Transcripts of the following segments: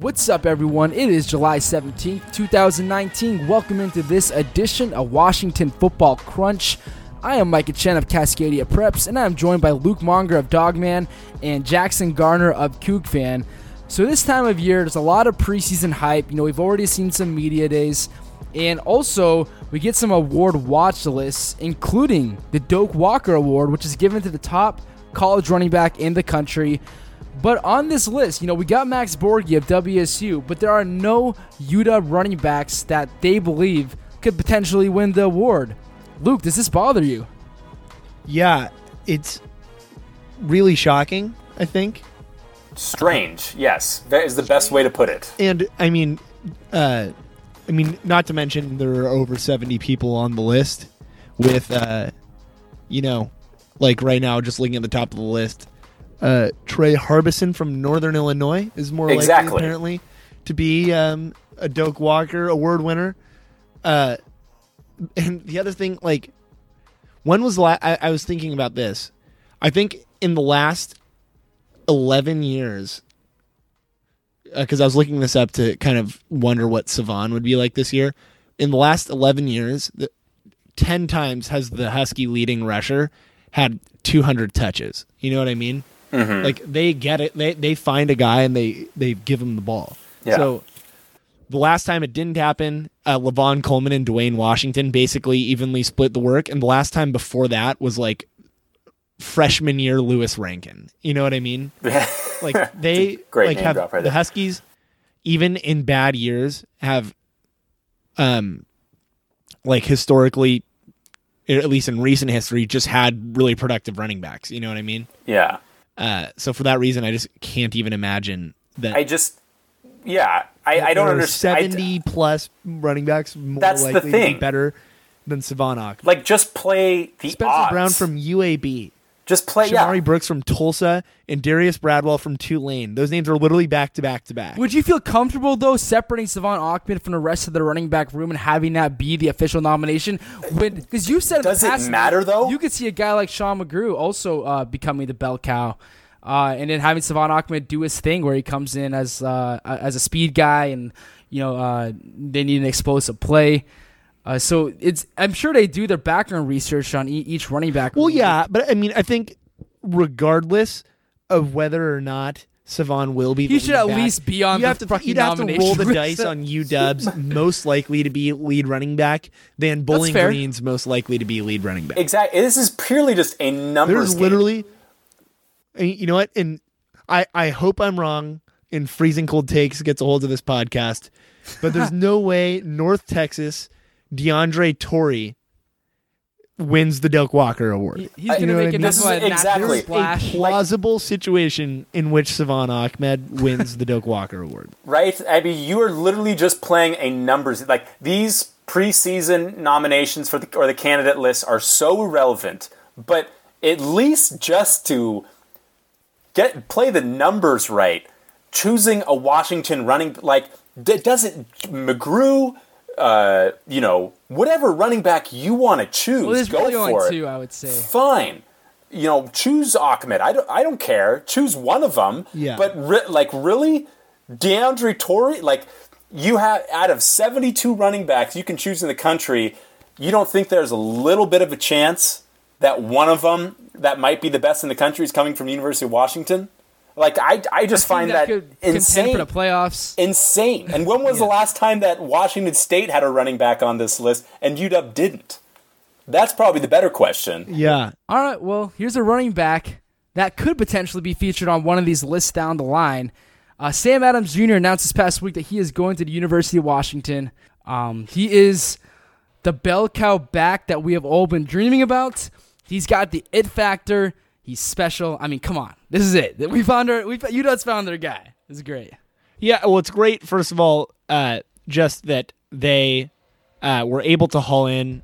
What's up, everyone? It is July 17th, 2019. Welcome into this edition of Washington Football Crunch. I am Micah Chen of Cascadia Preps, and I'm joined by Luke Mounger of Dawgman and Jackson Gardner of CougFan. So, this time of year, there's a lot of preseason hype. You know, we've already seen some media days, and also we get some award watch lists, including the Doak Walker Award, which is given to the top college running back in the country. But on this list, you know, we got Max Borghi of WSU, but there are no UW running backs that they believe could potentially win the award. Luke, does this bother you? Yeah, it's really shocking, I think. Strange, yes. That is the best way to put it. And I mean, uh, I mean, not to mention there are over 70 people on the list with, uh, you know, like right now, just looking at the top of the list, uh, Tre Harbison from Northern Illinois is more Exactly. likely apparently to be um, a Doak Walker Award winner. Uh, and the other thing, like, when was the la- I, I was thinking about this. I think in the last eleven years, because I was looking this up to kind of wonder what Salvon would be like this year. In the last eleven years, the, ten times has the Husky leading rusher had two hundred touches. You know what I mean? Mm-hmm. Like they get it. They they find a guy and they they give him the ball. Yeah. So the last time it didn't happen, uh, Lavon Coleman and Dwayne Washington basically evenly split the work, and the last time before that was like freshman year Lewis Rankin. You know what I mean? Like they Great like have right the. Huskies, even in bad years, have um like historically, at least in recent history, just had really productive running backs. You know what I mean? Yeah. Uh, so for that reason, I just can't even imagine that. I just, yeah, I, I don't understand. I- Seventy plus running backs more That's the likely to be thing. better than Salvon like, just play the Spencer odds. Brown from UAB, Just play, Shamari yeah. Brooks from Tulsa, and Darius Bradwell from Tulane. Those names are literally back to back to back. Would you feel comfortable though separating Salvon Ahmed from the rest of the running back room and having that be the official nomination? Because you said in Does the it matter, though? You could see a guy like Sean McGrew also uh, becoming the bell cow, uh, and then having Salvon Ahmed do his thing where he comes in as uh, as a speed guy, and you know uh, they need an explosive play. Uh, so it's I'm sure they do their background research on e- each running back. Well, room. yeah, but I mean, I think regardless of whether or not Salvon will be, He the should lead at least least be on you the have to fucking you'd have to roll the dice on UW's most likely to be lead running back than Bowling. Green's most likely to be lead running back. Exactly. This is purely just a numbers There's game. literally, you know what? And I I hope I'm wrong. And freezing cold takes gets a hold of this podcast, but there's no way North Texas DeAndre Torrey wins the Doak Walker Award. He's uh, gonna you know what make I mean? This a is exactly- a splash. plausible situation in which Salvon Ahmed wins the Doak Walker Award. right? I mean, you are literally just playing a numbers like these preseason nominations for the or the candidate lists are so irrelevant, but at least just to get play the numbers right, choosing a Washington running like d- doesn't McGrew, uh, you know, whatever running back you want to choose, Well, go really for it. two, I would say. Fine. You know, choose Ahmed. I don't. I don't care. Choose one of them. Yeah. But re- like, really, DeAndre Torrey. Like, you have out of seventy-two running backs you can choose in the country. You don't think there's a little bit of a chance that one of them that might be the best in the country is coming from the University of Washington? Like, I, I just Team find that, could insane. for the playoffs. insane. And when was the last time that Washington State had a running back on this list and UW didn't? That's probably the better question. Yeah. All right, well, here's a running back that could potentially be featured on one of these lists down the line. Uh, Sam Adams Jr. announced this past week that he is going to the University of Washington. Um, he is the bell cow back that we have all been dreaming about. He's got the it factor. He's special. I mean, come on, this is it. We found our. We UW's found their guy. Is great. Yeah, well, it's great. First of all, uh, just that they uh, were able to haul in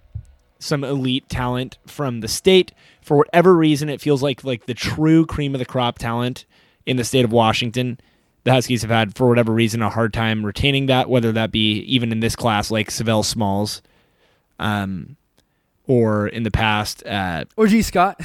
some elite talent from the state. For whatever reason, it feels like like the true cream of the crop talent in the state of Washington. The Huskies have had, for whatever reason, a hard time retaining that, whether that be even in this class like Savell Smalls, um, or in the past, uh, Or Gee Scott.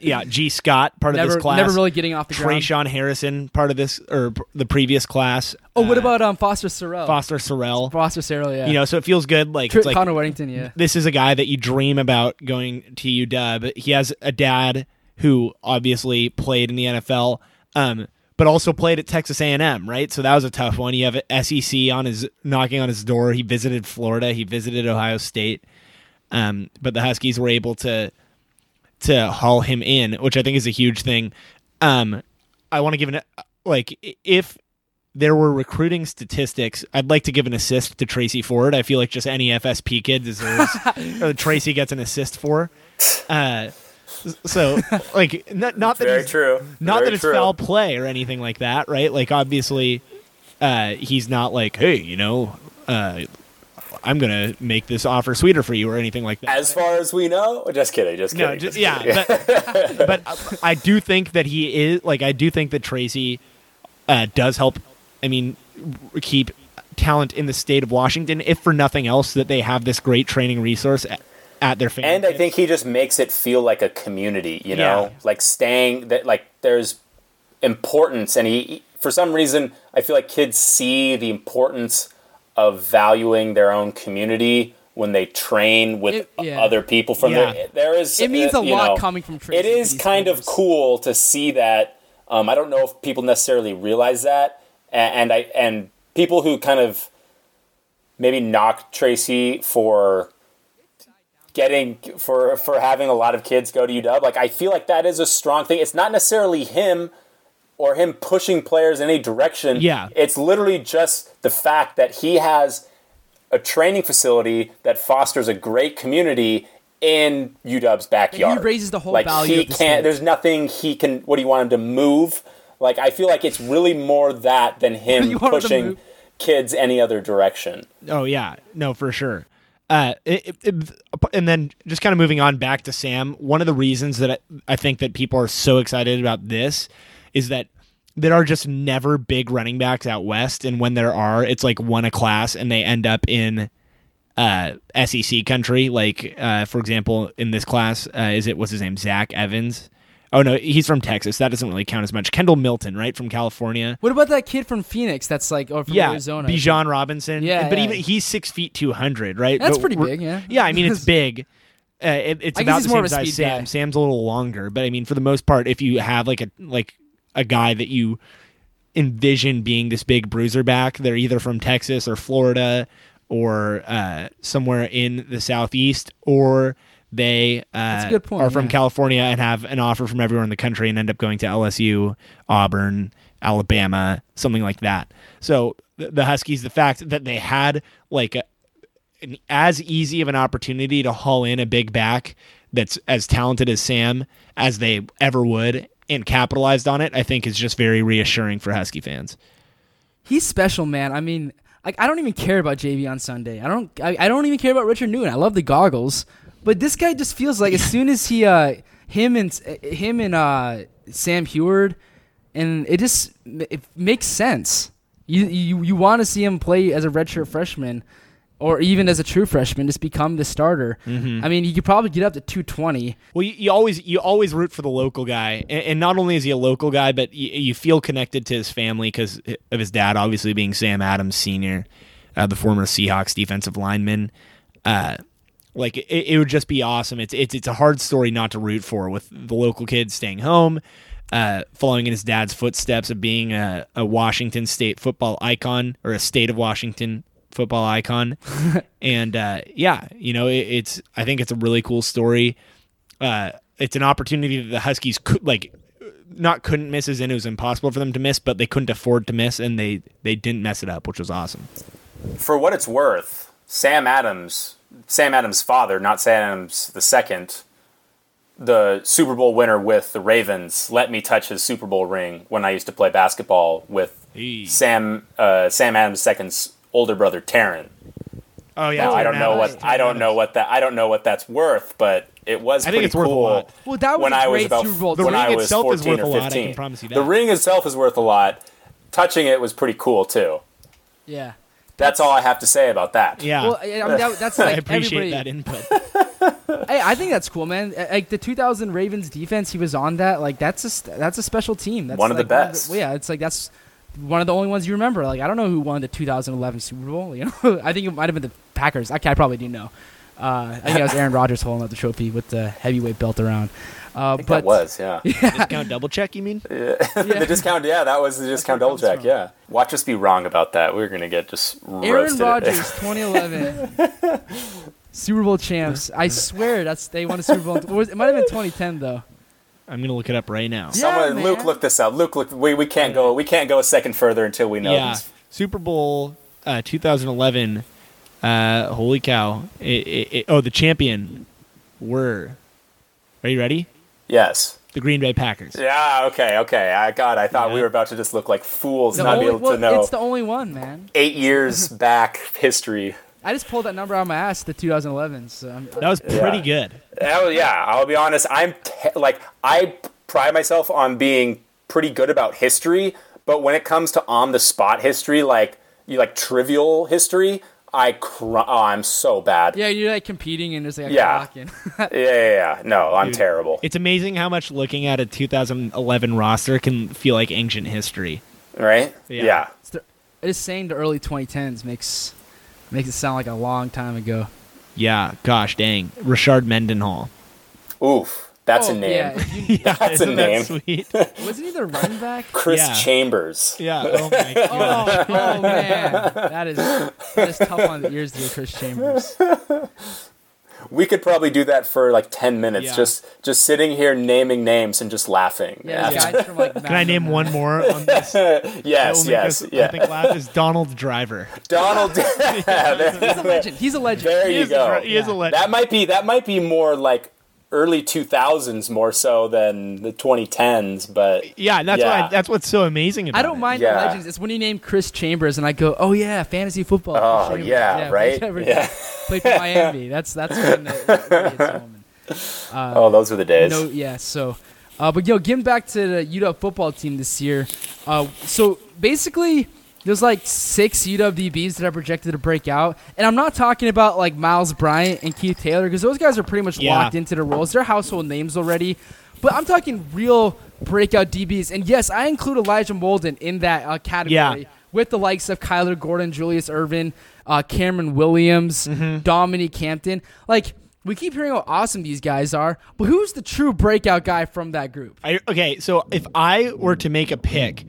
yeah, Gee Scott, part of this class. never really getting off the ground. Trayshawn Harrison, part of this or the previous class. Oh, what Uh, about um Foster Sarell? Foster Sarell? Foster Sarell, yeah. You know, so it feels good. Like Tr- it's like Connor Wedington, yeah. this is a guy that you dream about going to UW. He has a dad who obviously played in the NFL, um, but also played at Texas A&M, right? So that was a tough one. You have SEC on his knocking on his door. He visited Florida. He visited Ohio State, um, but the Huskies were able to to haul him in, which I think is a huge thing. Um, I want to give an like if there were recruiting statistics, I'd like to give an assist to Tracy Ford. I feel like just any FSP kid deserves, or Tracy gets an assist for. Uh, so, like, not, not that Very he's- true. not Very that it's true. foul play or anything like that, right? Like, obviously, uh, he's not like, hey, you know, uh, I'm gonna make this offer sweeter for you or anything like that. As far as we know, just kidding, just kidding. No, just, just yeah, kidding. but, but I do think that he is like I do think that Tracy uh, does help. I mean, keep talent in the state of Washington, if for nothing else, that they have this great training resource at, at their and I think he just makes it feel like a community. You know, Yeah. like staying that like there's importance, and he- for some reason I feel like kids see the importance of valuing their own community when they train with It- yeah. other people from Yeah. there. There is It means uh, a lot know, coming from Tracy. It is to is kind of cool to see that. Um, I don't know if people necessarily realize that, A- and I and people who kind of maybe knock Tracy for getting for for having a lot of kids go to UW. Like I feel like that is a strong thing. It's not necessarily him or him pushing players in any direction. Yeah. It's literally just the fact that he has a training facility that fosters a great community in UW's backyard. He raises the whole like value he of the can't there's nothing he can what do you want him to move? Like I feel like it's really more that than him You want him to pushing kids any other direction. Oh yeah, no, for sure. Uh, it- it- and then just kind of moving on back to Sam. One of the reasons that I, I think that people are so excited about this is that there are just never big running backs out west, and when there are, it's like one a class, and they end up in uh, SEC country. Like uh, for example, in this class, uh, is it what's his name? Zach Evans. Oh no, he's from Texas. That doesn't really count as much. Kendall Milton, right from California. What about that kid from Phoenix? That's like, or from Yeah, Arizona. Bijan Robinson. Yeah, but yeah. even he's six feet two hundred, right? That's But pretty big, yeah. Yeah, I mean it's big. Uh, it, it's I about the same size. Sam. guy. Sam's a little longer, but I mean for the most part, if you have like a like a guy that you envision being this big bruiser back, they're either from Texas or Florida or uh, somewhere in the southeast, or they uh, point, are from yeah. California and have an offer from everywhere in the country and end up going to LSU, Auburn, Alabama, something like that. So the, the Huskies, the fact that they had like a, an, as easy of an opportunity to haul in a big back that's as talented as Sam as they ever would and capitalized on it, I think is just very reassuring for Husky fans. He's special, man. I mean, like I don't even care about Jay'Veon Sunday. I don't. I, I don't even care about Richard Newton. I love the goggles, but this guy just feels like as soon as he, uh, him and him and uh, Sam Huard, and it just it makes sense. You you you want to see him play as a redshirt freshman, or even as a true freshman, just become the starter. I mean, he could probably get up to two twenty. Well, you, you always you always root for the local guy, and, and not only is he a local guy, but you, you feel connected to his family because of his dad, obviously being Sam Adams Senior, uh, the former Seahawks defensive lineman. Uh, like it, it would just be awesome. It's it's it's a hard story not to root for with the local kid staying home, uh, following in his dad's footsteps of being a, a Washington State football icon or a state of Washington football icon. and uh, yeah, you know, it, it's I think it's a really cool story. Uh, it's an opportunity that the Huskies could like not couldn't miss as in it was impossible for them to miss, but they couldn't afford to miss, and they they didn't mess it up, which was awesome. For what it's worth, Sam Adams, Sam Adams' father, not Sam Adams the second, the Super Bowl winner with the Ravens, let me touch his Super Bowl ring when I used to play basketball with Hey. Sam uh, Sam Adams II's older brother Taryn. Oh yeah, Now, I don't know what Taryn I don't Adams. know what that I don't know what that's worth, but it was I think pretty it's worth a cool. lot. Well, that was when a I was great about Super Bowl. The when ring I was itself is 14 worth or a lot, I 15. can promise you The ring itself is worth a lot. Touching it was pretty cool too. Yeah. That's all I have to say about that. Yeah, Well, I I mean, that, that's I appreciate everybody. that input. hey, I think that's cool, man. Uh, Like the 2000 Ravens defense, he was on that. Like that's a that's a special team. That's One of the like best. well, yeah, it's like that's one of the only ones you remember. Like I don't know who won the 2011 Super Bowl. You know, I think it might have been the Packers. Okay, I probably do know. Uh, I think it was Aaron Rodgers holding up the trophy with the heavyweight belt around. Uh, I think but that was, yeah. Discount double check, you mean? Yeah. the discount, yeah, that was the discount double check, from. yeah. Watch us be wrong about that. We're gonna get just Aaron roasted. Rodgers, 2011 Super Bowl champs. I swear that's they won a Super Bowl. in- or was- It might have been 2010 though. I'm gonna look it up right now. Yeah, Someone, Luke, look this up. Luke, look, we, we can't go. We can't go a second further until we know. yeah, these. Super Bowl uh, 2011. Uh, holy cow! It, it, it, oh, the champion were. Are you ready? Yes. The Green Bay Packers. Yeah. Okay. Okay. I God, I thought we were about to just look like fools, The not only- be able well, to know It's the only one, man. eight years back history. I just pulled that number out of my ass, the 2011. So I'm, That was pretty Yeah. good. Oh yeah, I'll be honest. I'm te- like I pride myself on being pretty good about history, but when it comes to on the spot history, like you like trivial history, I cr- oh, I'm so bad. yeah, you're like competing and there's like Yeah. yeah, yeah. yeah. No, I'm Dude. terrible. It's amazing how much looking at a 2011 roster can feel like ancient history. Right? Yeah. yeah. it's the, just saying the early 2010s makes makes it sound like a long time ago. Yeah, gosh dang. Rashard Mendenhall. Oof, that's Oh, a name. Yeah, if you- That's a Isn't name. that sweet? wasn't he the running back? Chris Yeah. Chambers. yeah. Oh my god. Oh, oh man, that is that is tough on the ears to hear Chris Chambers. We could probably do that for like ten minutes, Yeah. just just sitting here naming names and just laughing. Yeah, the guys from like. Can I name one more on this? yes, That will make yes, us, yeah. I think laugh is Donald Driver. Donald. yeah, He's a legend. He's a legend. there He you is go. dri- he is a legend. That might be that might be more like early 2000s more so than the 2010s, but Yeah, that's Yeah. why that's what's so amazing about I don't it. mind Yeah. the legends. It's when you name Chris Chambers and I go, oh yeah, fantasy football. oh Chris Chambers. yeah, right? Yeah. Played for Miami. That's that's when it really. Uh, Oh, those were the days. No, yeah. So, uh, but yo, getting back to the UW football team this year. Uh, so basically, there's like six UW DBs that are projected to break out, and I'm not talking about like Myles Bryant and Keith Taylor because those guys are pretty much Yeah. locked into their roles. They're household names already. But I'm talking real breakout DBs, and yes, I include Elijah Molden in that uh, category Yeah. with the likes of Kyler Gordon, Julius Irvin, uh, Cameron Williams, Mm-hmm. Dominique Hampton. Like we keep hearing how awesome these guys are, but who's the true breakout guy from that group? I, okay, so if I were to make a pick,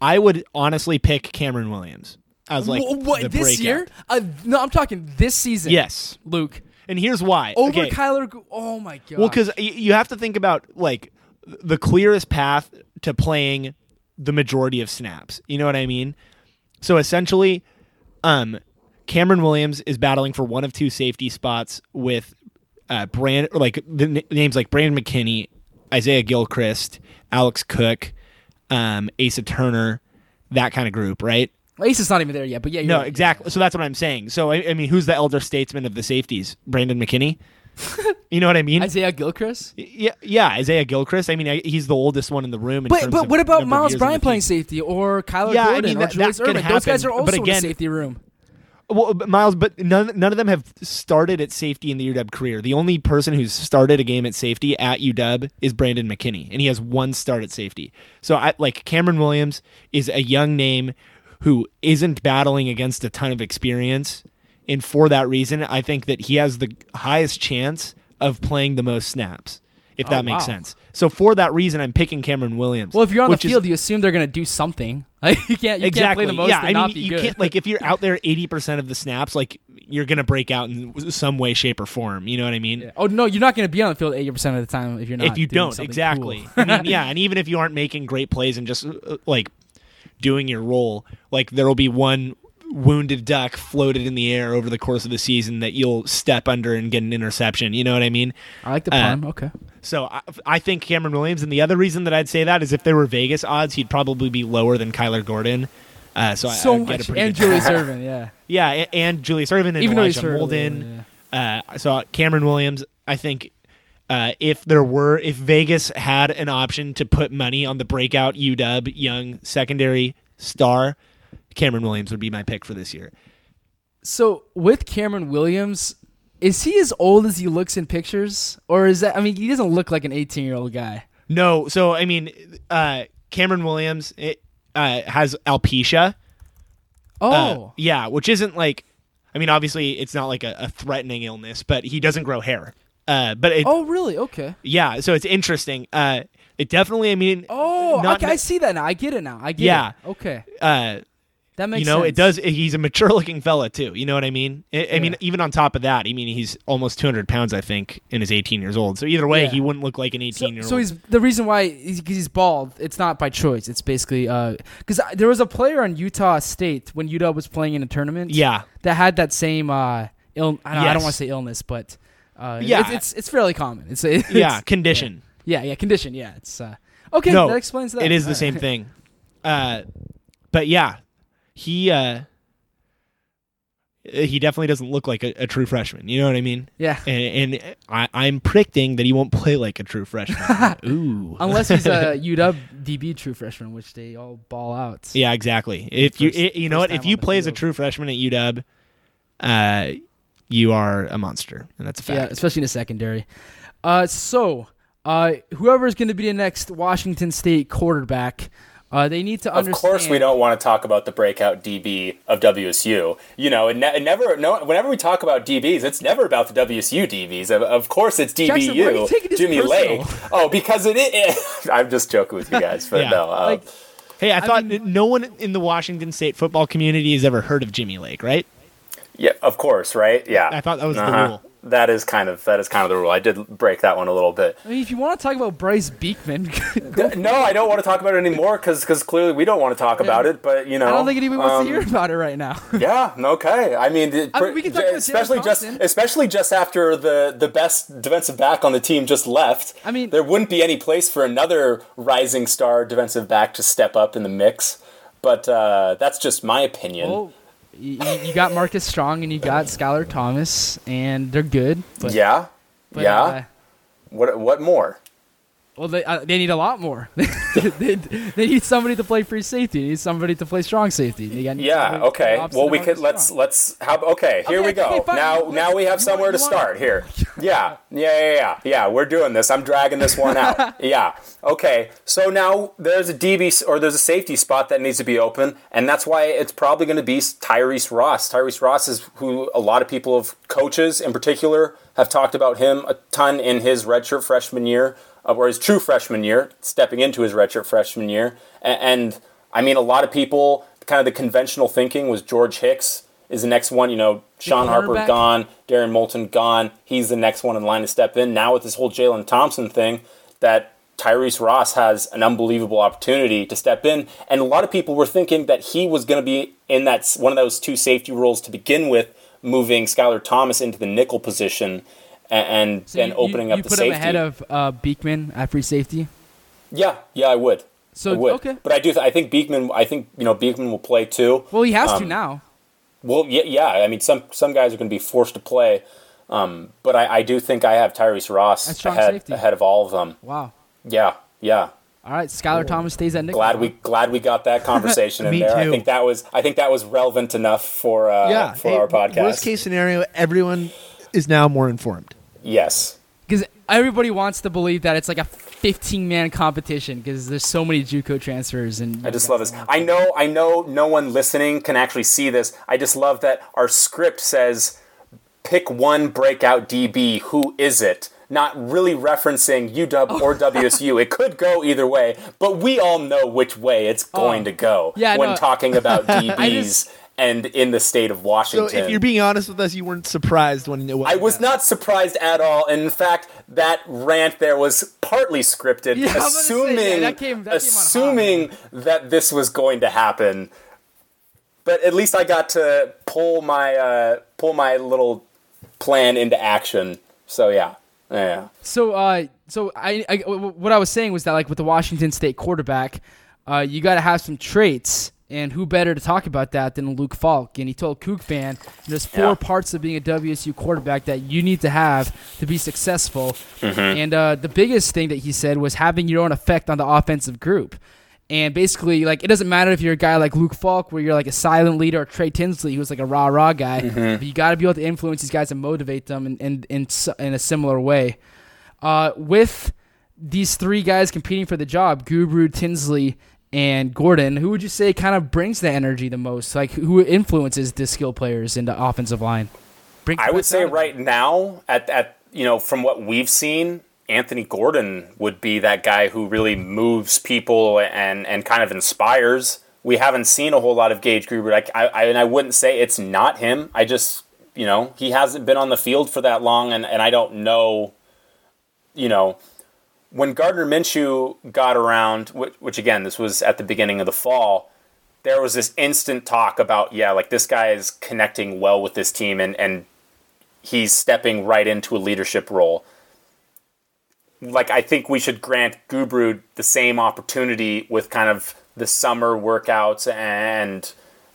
I would honestly pick Cameron Williams as like Wh- what the this breakout. year? Uh, no, I'm talking this season. Yes, Luke and here's why. over okay. Kyler. Oh my god. Well, because you have to think about like the clearest path to playing the majority of snaps. You know what I mean? So essentially, um, Cameron Williams is battling for one of two safety spots with uh, Brand, or like the n- names like Brandon McKinney, Isaiah Gilchrist, Alex Cook, um, Asa Turner, that kind of group, right? Ace is not even there yet, but yeah, you're No, right. exactly. So that's what I'm saying. So I, I mean, who's the elder statesman of the safeties? Brandon McKinney. you know what I mean? Isaiah Gilchrist. Yeah, yeah, Isaiah Gilchrist. I mean, I, he's the oldest one in the room. In But terms but what about Myles in Bryant playing safety or Kyler Yeah, I Gordon mean, or that- Julius that could Irvin? Those guys are happen, also in again- the safety room. Well, but Myles, but none none of them have started at safety in the UW career. The only person who's started a game at safety at UW is Brandon McKinney, and he has one start at safety. So I like Cameron Williams is a young name who isn't battling against a ton of experience, and for that reason, I think that he has the highest chance of playing the most snaps. If Oh, that makes wow. sense. So for that reason, I'm picking Cameron Williams. Well, if you're on the which is- field, you assume they're going to do something. Like you can't you exactly. can't play the most yeah, I mean, you good. can't like if you're out there eighty percent of the snaps, like you're gonna break out in some way, shape, or form. You know what I mean? Yeah. Oh no, you're not going to be on the field 80 percent of the time if you're not. if you don't, exactly. cool. I mean, yeah, and even if you aren't making great plays and just uh, like doing your role, like there will be one wounded duck floated in the air over the course of the season that you'll step under and get an interception. You know what I mean? I like the Uh, pun. okay. So I, I think Cameron Williams, and the other reason that I'd say that is if there were Vegas odds, he'd probably be lower than Kyler Gordon. Uh, so I, So I would get a much. And Julius Irvin, yeah. Yeah, a- and Julius Irvin and Even though Elijah hurt Molden. yeah. Uh, so Cameron Williams, I think uh, if there were, if Vegas had an option to put money on the breakout UW young secondary star, Cameron Williams would be my pick for this year. So with Cameron Williams, Is he as old as he looks in pictures, or is that? I mean, he doesn't look like an 18 year old guy. No, so I mean, uh, Cameron Williams it, uh, has alopecia. Oh, Uh, yeah, which isn't like, I mean, obviously it's not like a, a threatening illness, but he doesn't grow hair. Uh, but it, oh, really? Okay. yeah, so it's interesting. Uh, it definitely, I mean, Oh, okay, ne- I see that now. I get it now. I get Yeah. it. Okay, uh, that makes you know, sense. it does. He's a mature looking fella too. You know what I mean? I, I mean, even on top of that, I mean, he's almost 200 pounds, I think, and is 18 years old. So either way, Yeah. he wouldn't look like an 18 So, year old. so he's the reason why he's, he's bald. It's not by choice. It's basically because there was a player on Utah State when Utah was playing in a tournament. yeah, that had that same uh, ill. I don't, Yes. don't want to say illness, but uh, Yeah. it's, it's it's fairly common. It's, it's yeah, condition. yeah, yeah, condition. Yeah, it's uh, okay. No, that explains that. It is the Alright. same thing. Uh, but yeah, he uh, he definitely doesn't look like a, a true freshman. You know what I mean? Yeah, And, and I, I'm predicting that he won't play like a true freshman. Ooh. unless he's a UW DB true freshman, which they all ball out. Yeah, exactly. If you First- i you know what, if you on the play as a true freshman at UW, uh, you are a monster, and that's a fact. Yeah, especially in the secondary. Uh, so uh, whoever is going to be the next Washington State quarterback, uh, they need to understand. Of course, we don't want to talk about the breakout DB of WSU. You know, it, ne- it never. No, whenever we talk about DBs, it's never about the WSU DBs. Of, of course, it's DBU. Jackson, why are you this Jimmy personal? Lake. Oh, because it is. I'm just joking with you guys, but Yeah. no. Uh, Like, Hey, I, thought mean- no one in the Washington State football community has ever heard of Jimmy Lake, right? yeah, of course, right? Yeah. I thought that was the Uh-huh. rule. That is kind of that is kind of the rule. I did break that one a little bit. I mean, if you want to talk about Bryce Beekman, No, I don't want to talk about it anymore because because clearly we don't want to talk about it. But you know, I don't think wants um, to hear about it right now. Yeah, okay. I mean, it- I mean, we can talk about especially just especially just after the the best defensive back on the team just left. I mean- there wouldn't be any place for another rising star defensive back to step up in the mix. But uh, that's just my opinion. well, you, you got Marcus Strong and you got Skylar Thomas, and they're good. But, yeah, but, yeah. uh, what what more? Well, they uh, they need a lot more. they, they need somebody to play free safety. They need somebody to play strong safety. Yeah. somebody to play Okay. Well, we could let's Strong. let's how okay. Here Okay, we go. okay. Now Let's- now we have somewhere to start here. Yeah. Yeah. Yeah. Yeah. Yeah. We're doing this. I'm dragging this one out. yeah. Okay. So now there's a DB or there's a safety spot that needs to be open, and that's why it's probably going to be Tyrese Ross. Tyrese Ross is who a lot of people of coaches in particular have talked about him a ton in his redshirt freshman year uh, or his true freshman year, stepping into his redshirt freshman year. And, and I mean, a lot of people, kind of the conventional thinking was George Hicks is the next one. You know, Sean Harper gone, Darrien Molton gone. He's the next one in line to step in. Now with this whole Jalen Thompson thing, that Tyrese Ross has an unbelievable opportunity to step in, and a lot of people were thinking that he was going to be in that one of those two safety roles to begin with, moving Skylar Thomas into the nickel position a- and So then you- opening you, up you the put safety. him ahead of uh, Beekman at free safety. yeah, yeah, I would. So I would. okay. But I do. Th- I think Beekman. I think you know Beekman will play too. Well, he has to Um, now. Well, yeah, yeah. I mean, some some guys are going to be forced to play, um, but I, I do think I have Tyrese Ross That's ahead safety. ahead of all of them. Wow. Yeah, yeah. All right, Skylar Thomas stays at nickel. Glad we glad we got that conversation in Me there. I think that was I think that was relevant enough for uh, yeah. for hey, our podcast. Worst case scenario, everyone is now more informed. Yes. because everybody wants to believe that it's like a 15 man competition because there's so many JUCO transfers and I just love this. I know, I know, no one listening can actually see this. I just love that our script says, "Pick one breakout DB. Who is it?" Not really referencing UW or WSU. It could go either way, but we all know which way it's oh. going to go Oh. Yeah, when no. talking about DBs just- and in the state of Washington. So if you're being honest with us, you weren't surprised when it I was not surprised at all. And in fact, that rant there was partly scripted, Yeah, I say, assuming yeah, that came- that came on assuming that this was going to happen. But at least I got to pull my uh, pull my little plan into action. So yeah, yeah. So, uh, so I, I, what I was saying was that like with the Washington State quarterback, uh, you got to have some traits, and who better to talk about that than Luke Falk? And he told CougFan, there's four Yeah. parts of being a WSU quarterback that you need to have to be successful. Mm-hmm. And uh, the biggest thing that he said was having your own effect on the offensive group. And basically, like it doesn't matter if you're a guy like Luke Falk, where you're like a silent leader, or Trey Tinsley, who's like a rah rah guy. But you got to be able to influence these guys and motivate them in in in, in a similar way. Uh, with these three guys competing for the job, Gubrud, Tinsley, and Gordon, who would you say kind of brings the energy the most? Like who influences the skill players in the offensive line? Bring- I would say right now, at at you know, from what we've seen, Anthony Gordon would be that guy who really moves people and and kind of inspires. We haven't seen a whole lot of Gage Gubrud. Like I, I and I wouldn't say it's not him. I just you know he hasn't been on the field for that long, and and I don't know. You know, when Gardner Minshew got around, which, which again, this was at the beginning of the fall, there was this instant talk about, yeah, like this guy is connecting well with this team and, and he's stepping right into a leadership role. Like, I think we should grant Gubrud the same opportunity with kind of the summer workouts and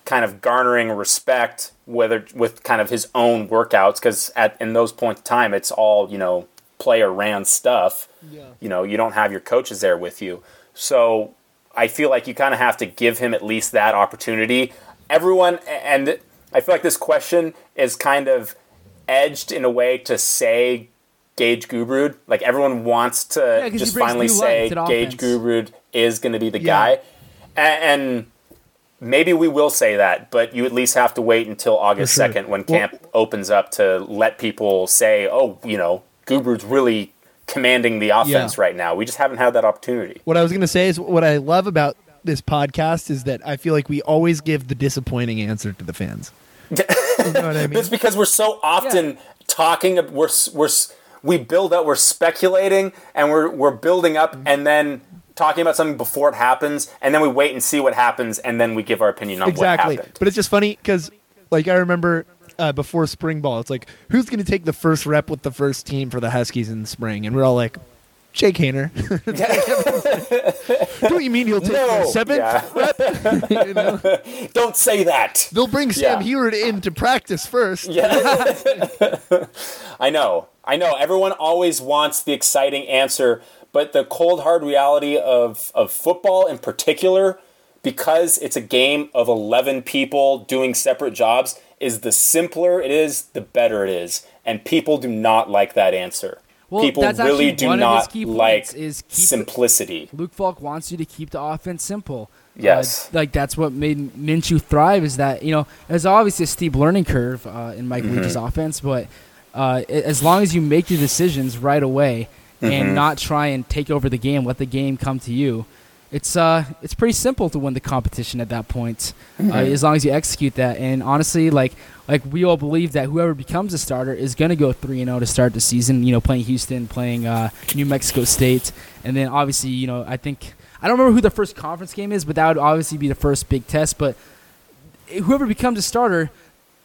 kind of garnering respect whether with kind of his own workouts because at in those points in time it's all you know player ran stuff you know you don't have your coaches there with you so i feel like you kind of have to give him at least that opportunity everyone and i feel like this question is kind of edged in a way to say Gage Gubrud. Like everyone wants to he just finally say Gage. Gubrud is going to be the Yeah. guy. A- And, maybe we will say that, but you at least have to wait until August sure. 2nd when Well- camp opens up to let people say, oh, you know, Gubrud's really commanding the offense Yeah. right now. We just haven't had that opportunity. What I was going to say is what I love about this podcast is that I feel like we always give the disappointing answer to the fans. you know what I mean? It's because we're so often talking. We're we're we build up. We're speculating, and we're we're building up, mm-hmm. and then talking about something before it happens, and then we wait and see what happens, and then we give our opinion on exactly. what happened. But it's just funny because, like, I remember uh, before spring ball, it's like, who's going to take the first rep with the first team for the Huskies in the spring? And we're all like, Jake Haener. Don't you mean he'll take No. the seventh Yeah. rep? You know? Don't say that. They'll bring Sam Yeah. Huard in to practice first. Yeah. I know. I know. Everyone always wants the exciting answer, but the cold hard reality of of football in particular because it's a game of 11 people doing separate jobs is the simpler it is, the better it is. And people do not like that answer. Well, people really do one of his not like is keep the- simplicity. Luke Falk wants you to keep the offense simple. Yes. Uh, like that's what made Minshew thrive. Is that you know there's obviously a steep learning curve uh, in Mike Leach's Mm-hmm. offense, but uh, as long as you make your decisions right away Mm-hmm. and not try and take over the game, let the game come to you. It's uh, it's pretty simple to win the competition at that point, Mm-hmm. uh, as long as you execute that. And honestly, like like we all believe that whoever becomes a starter is going to go three and zero to start the season. You know, playing Houston, playing uh, New Mexico State, and then obviously, you know, I think I don't remember who the first conference game is, but that would obviously be the first big test. But whoever becomes a starter,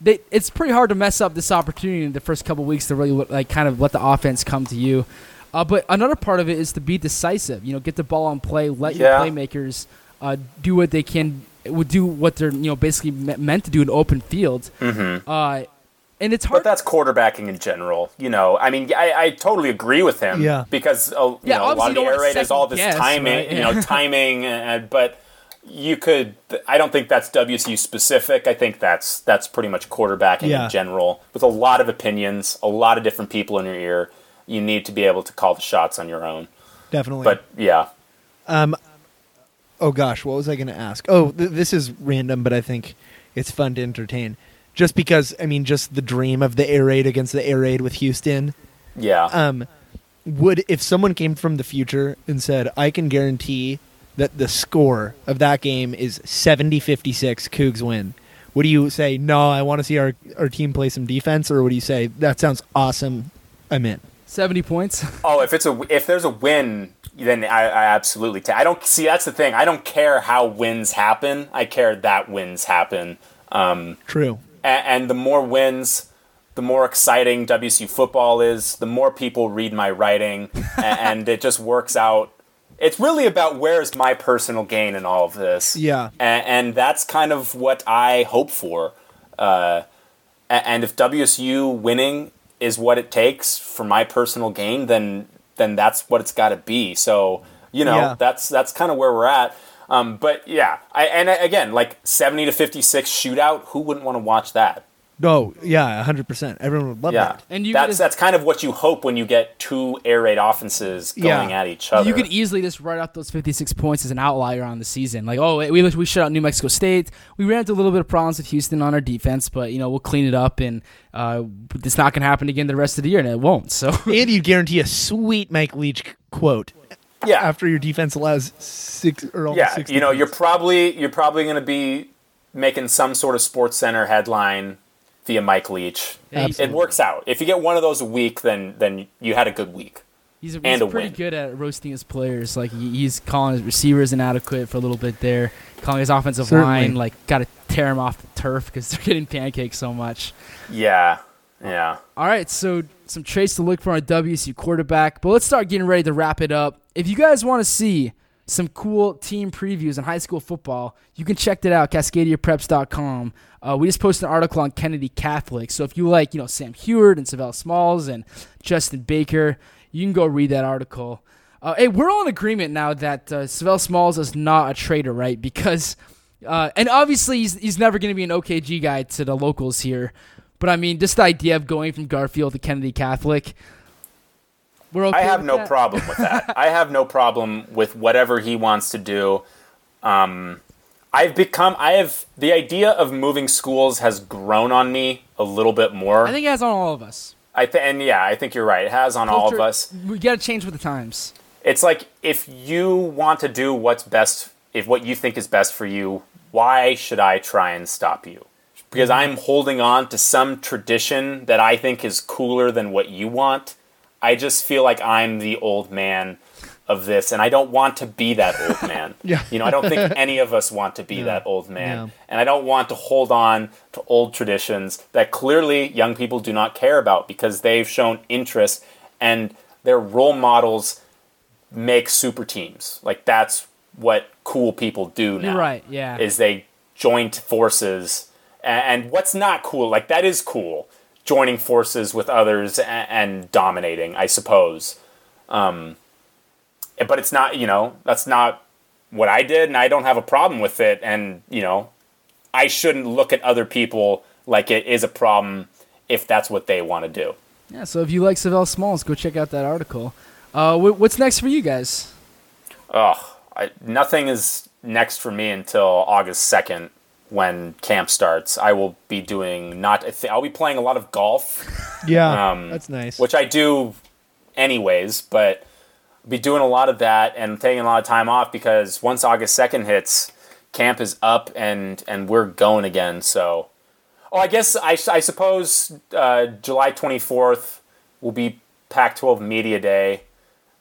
they, it's pretty hard to mess up this opportunity in the first couple weeks to really like kind of let the offense come to you. Uh, but another part of it is to be decisive. You know, get the ball on play, let Yeah. your playmakers uh, do what they can, would do what they're you know basically me- meant to do in open field. Mm-hmm. Uh, and it's hard. But that's quarterbacking in general. You know, I mean, I, I totally agree with him. Yeah. Because uh, you Yeah, know, a lot obviously of the don't air raid is all this guess, timing, right? you know, timing. Uh, but you could. I don't think that's WSU specific. I think that's that's pretty much quarterbacking Yeah. in general, with a lot of opinions, a lot of different people in your ear. You need to be able to call the shots on your own. Definitely. But yeah, Um, oh gosh, what was I going to ask? Oh, th- this is random, but I think it's fun to entertain. Just because, I mean, just the dream of the air raid against the air raid with Houston. yeah. Um, would if someone came from the future and said, "I can guarantee that the score of that game is 70-56, Cougs win." Would you say, "No, I want to see our our team play some defense," or would you say, "That sounds awesome, I'm in"? Seventy points. Oh, if it's a if there's a win, then I, I absolutely take. I don't see that's the thing. I don't care how wins happen. I care that wins happen. Um, True. a- and, the more wins, the more exciting WSU football is. The more people read my writing, a- and it just works out. It's really about where's my personal gain in all of this. Yeah. A- and that's kind of what I hope for. Uh, and if WSU winning is what it takes for my personal gain, then then that's what it's got to be. So you know Yeah. that's that's kind of where we're at. Um, but yeah, I, and again, like seventy to fifty six shootout. Who wouldn't want to watch that? No, yeah, hundred percent. Everyone would love Yeah, that. And you that's just- that's kind of what you hope when you get two air raid offenses going Yeah. at each other. You could easily just write off those 56 points as an outlier on the season. Like, oh, we we shut out New Mexico State. We ran into a little bit of problems with Houston on our defense, but you know we'll clean it up, and uh, it's not going to happen again the rest of the year, and it won't. So And you guarantee a sweet Mike Leach quote yeah, after your defense allows six or almost yeah. 60 You know, you're probably you're probably going to be making some sort of Sports Center headline via Mike Leach. Yeah, It works out. If you get one of those a week, then then you had a good week. he's, he's And a pretty win. good at roasting his players. Like he's calling his receivers inadequate for a little bit there, calling his offensive Certainly. line like got to tear him off the turf because they're getting pancaked so much. Yeah, yeah. All right, so some traits to look for on a WSU quarterback, but let's start getting ready to wrap it up. If you guys want to see some cool team previews in high school football, you can check that out, CascadiaPreps.com. Uh, we just posted an article on Kennedy Catholic, so if you like, you know, Sam Huard and Savell Smalls and Justin Baker, you can go read that article. Uh, hey, we're all in agreement now that uh, Savell Smalls is not a traitor, right? Because, uh, and obviously he's, he's never going to be an OKG guy to the locals here. But I mean, just the idea of going from Garfield to Kennedy Catholic, we're okay. I have no that? problem with that. I have no problem with whatever he wants to do. Um, I've become, I have, the idea of moving schools has grown on me a little bit more. I think it has on all of us. I th- and yeah, I think you're right. It has on all of us. We got to change with the times. It's like if you want to do what's best, if what you think is best for you, why should I try and stop you? Because I'm holding on to some tradition that I think is cooler than what you want. I just feel like I'm the old man of this, and I don't want to be that old man. Yeah. You know, I don't think any of us want to be that old man. Yeah. And I don't want to hold on to old traditions that clearly young people do not care about because they've shown interest and their role models make super teams. Like that's what cool people do now. Right. Yeah. Is they joint forces and what's not cool like that is cool joining forces with others a- and dominating i suppose um, but it's not you know that's not what i did and i don't have a problem with it and you know i shouldn't look at other people like it is a problem if that's what they want to do yeah. So if you like Savell Smalls, go check out that article. Uh, wh- what's next for you guys? Ugh, I, nothing is next for me until August 2nd when camp starts. I will be doing not. I thi- I'll be playing a lot of golf, Yeah, Um, that's nice. which I do anyways, but I'll be doing a lot of that and taking a lot of time off because once August 2nd hits, camp is up and and we're going again. So, oh, I guess I, I suppose uh, July 24th will be Pac-12 Media Day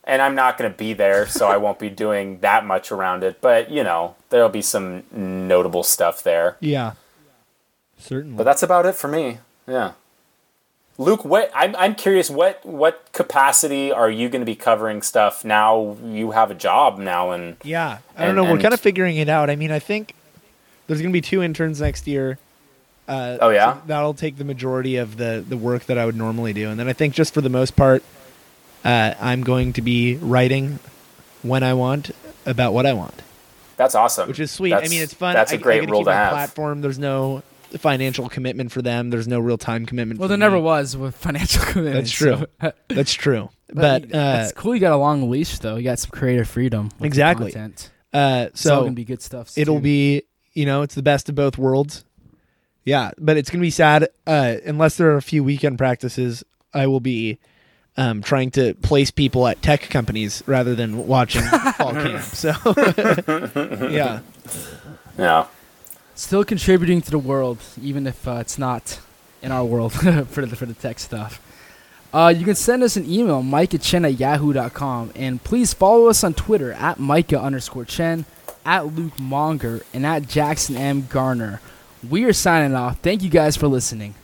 and I'm not going to be there, so I won't be doing that much around it. But you know, there'll be some notable stuff there. yeah, certainly. But that's about it for me. Yeah, Luke, what I'm I'm curious what what capacity are you going to be covering stuff now? You have a job now, and Yeah, I don't And- know. We're and- kind of figuring it out. I mean, I think there's going to be two interns next year. Uh, Oh, yeah? so that'll take the majority of the the work that I would normally do, and then I think just for the most part, uh, I'm going to be writing when I want about what I want, that's awesome. which is sweet. I mean, it's fun. That's I- a I great get to role to my have. Platform. There's no financial commitment for them. There's no real time commitment. Well, for there never was with financial commitment. That's true. so- That's true. But uh, it's cool. You got a long leash though. You got some creative freedom. with the Exactly. Content. uh, It's all so gonna be good stuff. it'll be you know it's the best of both worlds yeah but it's gonna be sad uh unless there are a few weekend practices i will be um trying to place people at tech companies rather than watching fall camp so yeah Yeah, still contributing to the world, even if uh, it's not in our world for the for the tech stuff. Uh, you can send us an email, mike at chen at yahoo.com, and please follow us on Twitter at micah underscore chen, at Luke Mounger, and at Jackson M. Gardner. We are signing off. Thank you guys for listening.